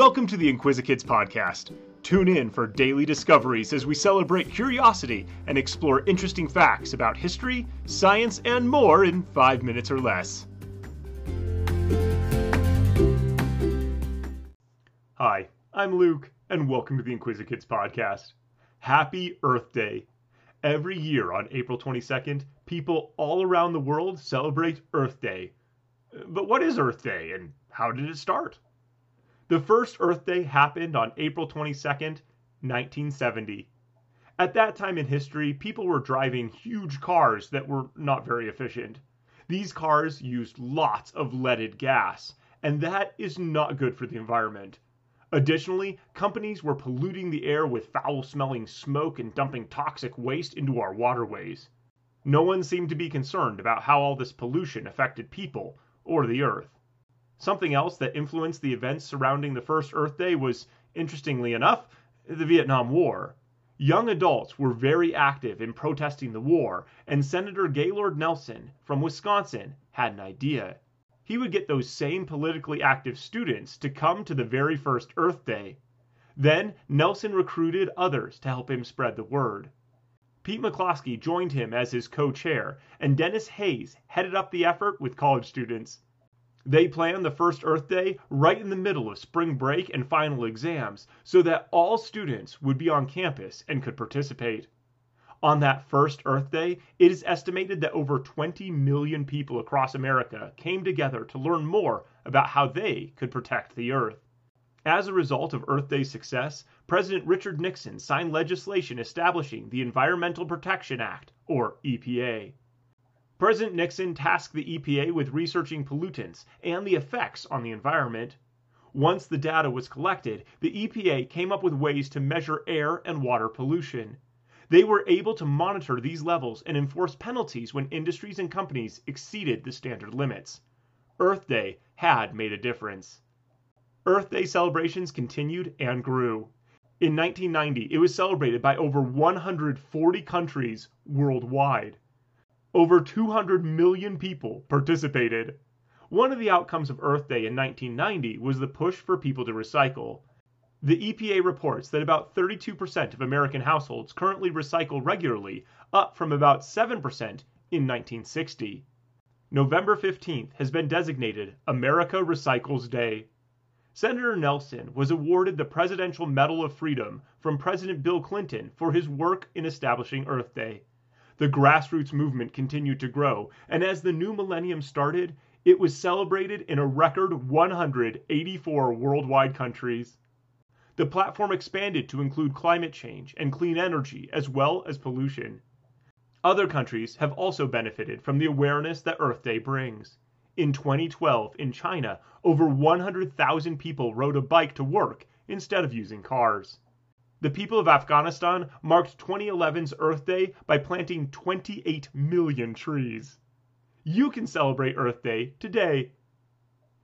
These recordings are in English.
Welcome to the Inquisikids podcast. Tune in for daily discoveries as we celebrate curiosity and explore interesting facts about history, science, and more in five minutes or less. Hi, I'm Luke, and welcome to the Inquisikids podcast. Happy Earth Day. Every year on April 22nd, people all around the world celebrate Earth Day. But what is Earth Day and how did it start? The first Earth Day happened on April 22nd, 1970. At that time in history, people were driving huge cars that were not very efficient. These cars used lots of leaded gas, and that is not good for the environment. Additionally, companies were polluting the air with foul smelling smoke and dumping toxic waste into our waterways. No one seemed to be concerned about how all this pollution affected people or the earth. Something else that influenced the events surrounding the first Earth Day was, interestingly enough, the Vietnam War. Young adults were very active in protesting the war, and Senator Gaylord Nelson from Wisconsin had an idea. He would get those same politically active students to come to the very first Earth Day. Then Nelson recruited others to help him spread the word. Pete McCloskey joined him as his co chair, and Denis Hayes headed up the effort with college students. They planned the first Earth Day right in the middle of spring break and final exams so that all students would be on campus and could participate. On that first Earth Day, it is estimated that over 20 million people across America came together to learn more about how they could protect the Earth. As a result of Earth Day's success, President Richard Nixon signed legislation establishing the Environmental Protection Act, or EPA. President Nixon tasked the EPA with researching pollutants and the effects on the environment. Once the data was collected, the EPA came up with ways to measure air and water pollution. They were able to monitor these levels and enforce penalties when industries and companies exceeded the standard limits. Earth Day had made a difference. Earth Day celebrations continued and grew. In 1990, it was celebrated by over 140 countries worldwide. Over 200 million people participated. One of the outcomes of Earth Day in 1990 was the push for people to recycle. The EPA reports that about 32% of American households currently recycle regularly, up from about 7% in 1960. November 15th has been designated America Recycles Day. Senator Nelson was awarded the Presidential Medal of Freedom from President Bill Clinton for his work in establishing Earth Day. The grassroots movement continued to grow, and as the new millennium started, it was celebrated in a record 184 worldwide countries. The platform expanded to include climate change and clean energy as well as pollution. Other countries have also benefited from the awareness that Earth Day brings. In 2012, in China, over 100,000 people rode a bike to work instead of using cars. The people of Afghanistan marked 2011's Earth Day by planting 28 million trees. You can celebrate Earth Day today.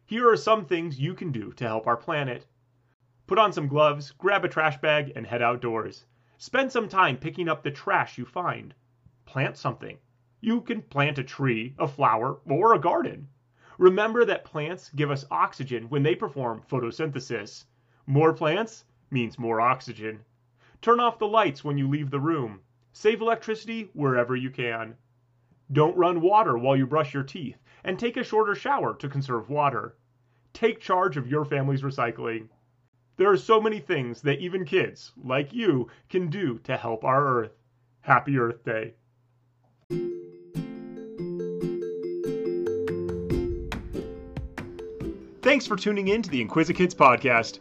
Here are some things you can do to help our planet. Put on some gloves, grab a trash bag, and head outdoors. Spend some time picking up the trash you find. Plant something. You can plant a tree, a flower, or a garden. Remember that plants give us oxygen when they perform photosynthesis. More plants means more oxygen. Turn off the lights when you leave the room. Save electricity wherever you can. Don't run water while you brush your teeth, and take a shorter shower to conserve water. Take charge of your family's recycling. There are so many things that even kids, like you, can do to help our Earth. Happy Earth Day. Thanks for tuning in to the Inquisikids podcast.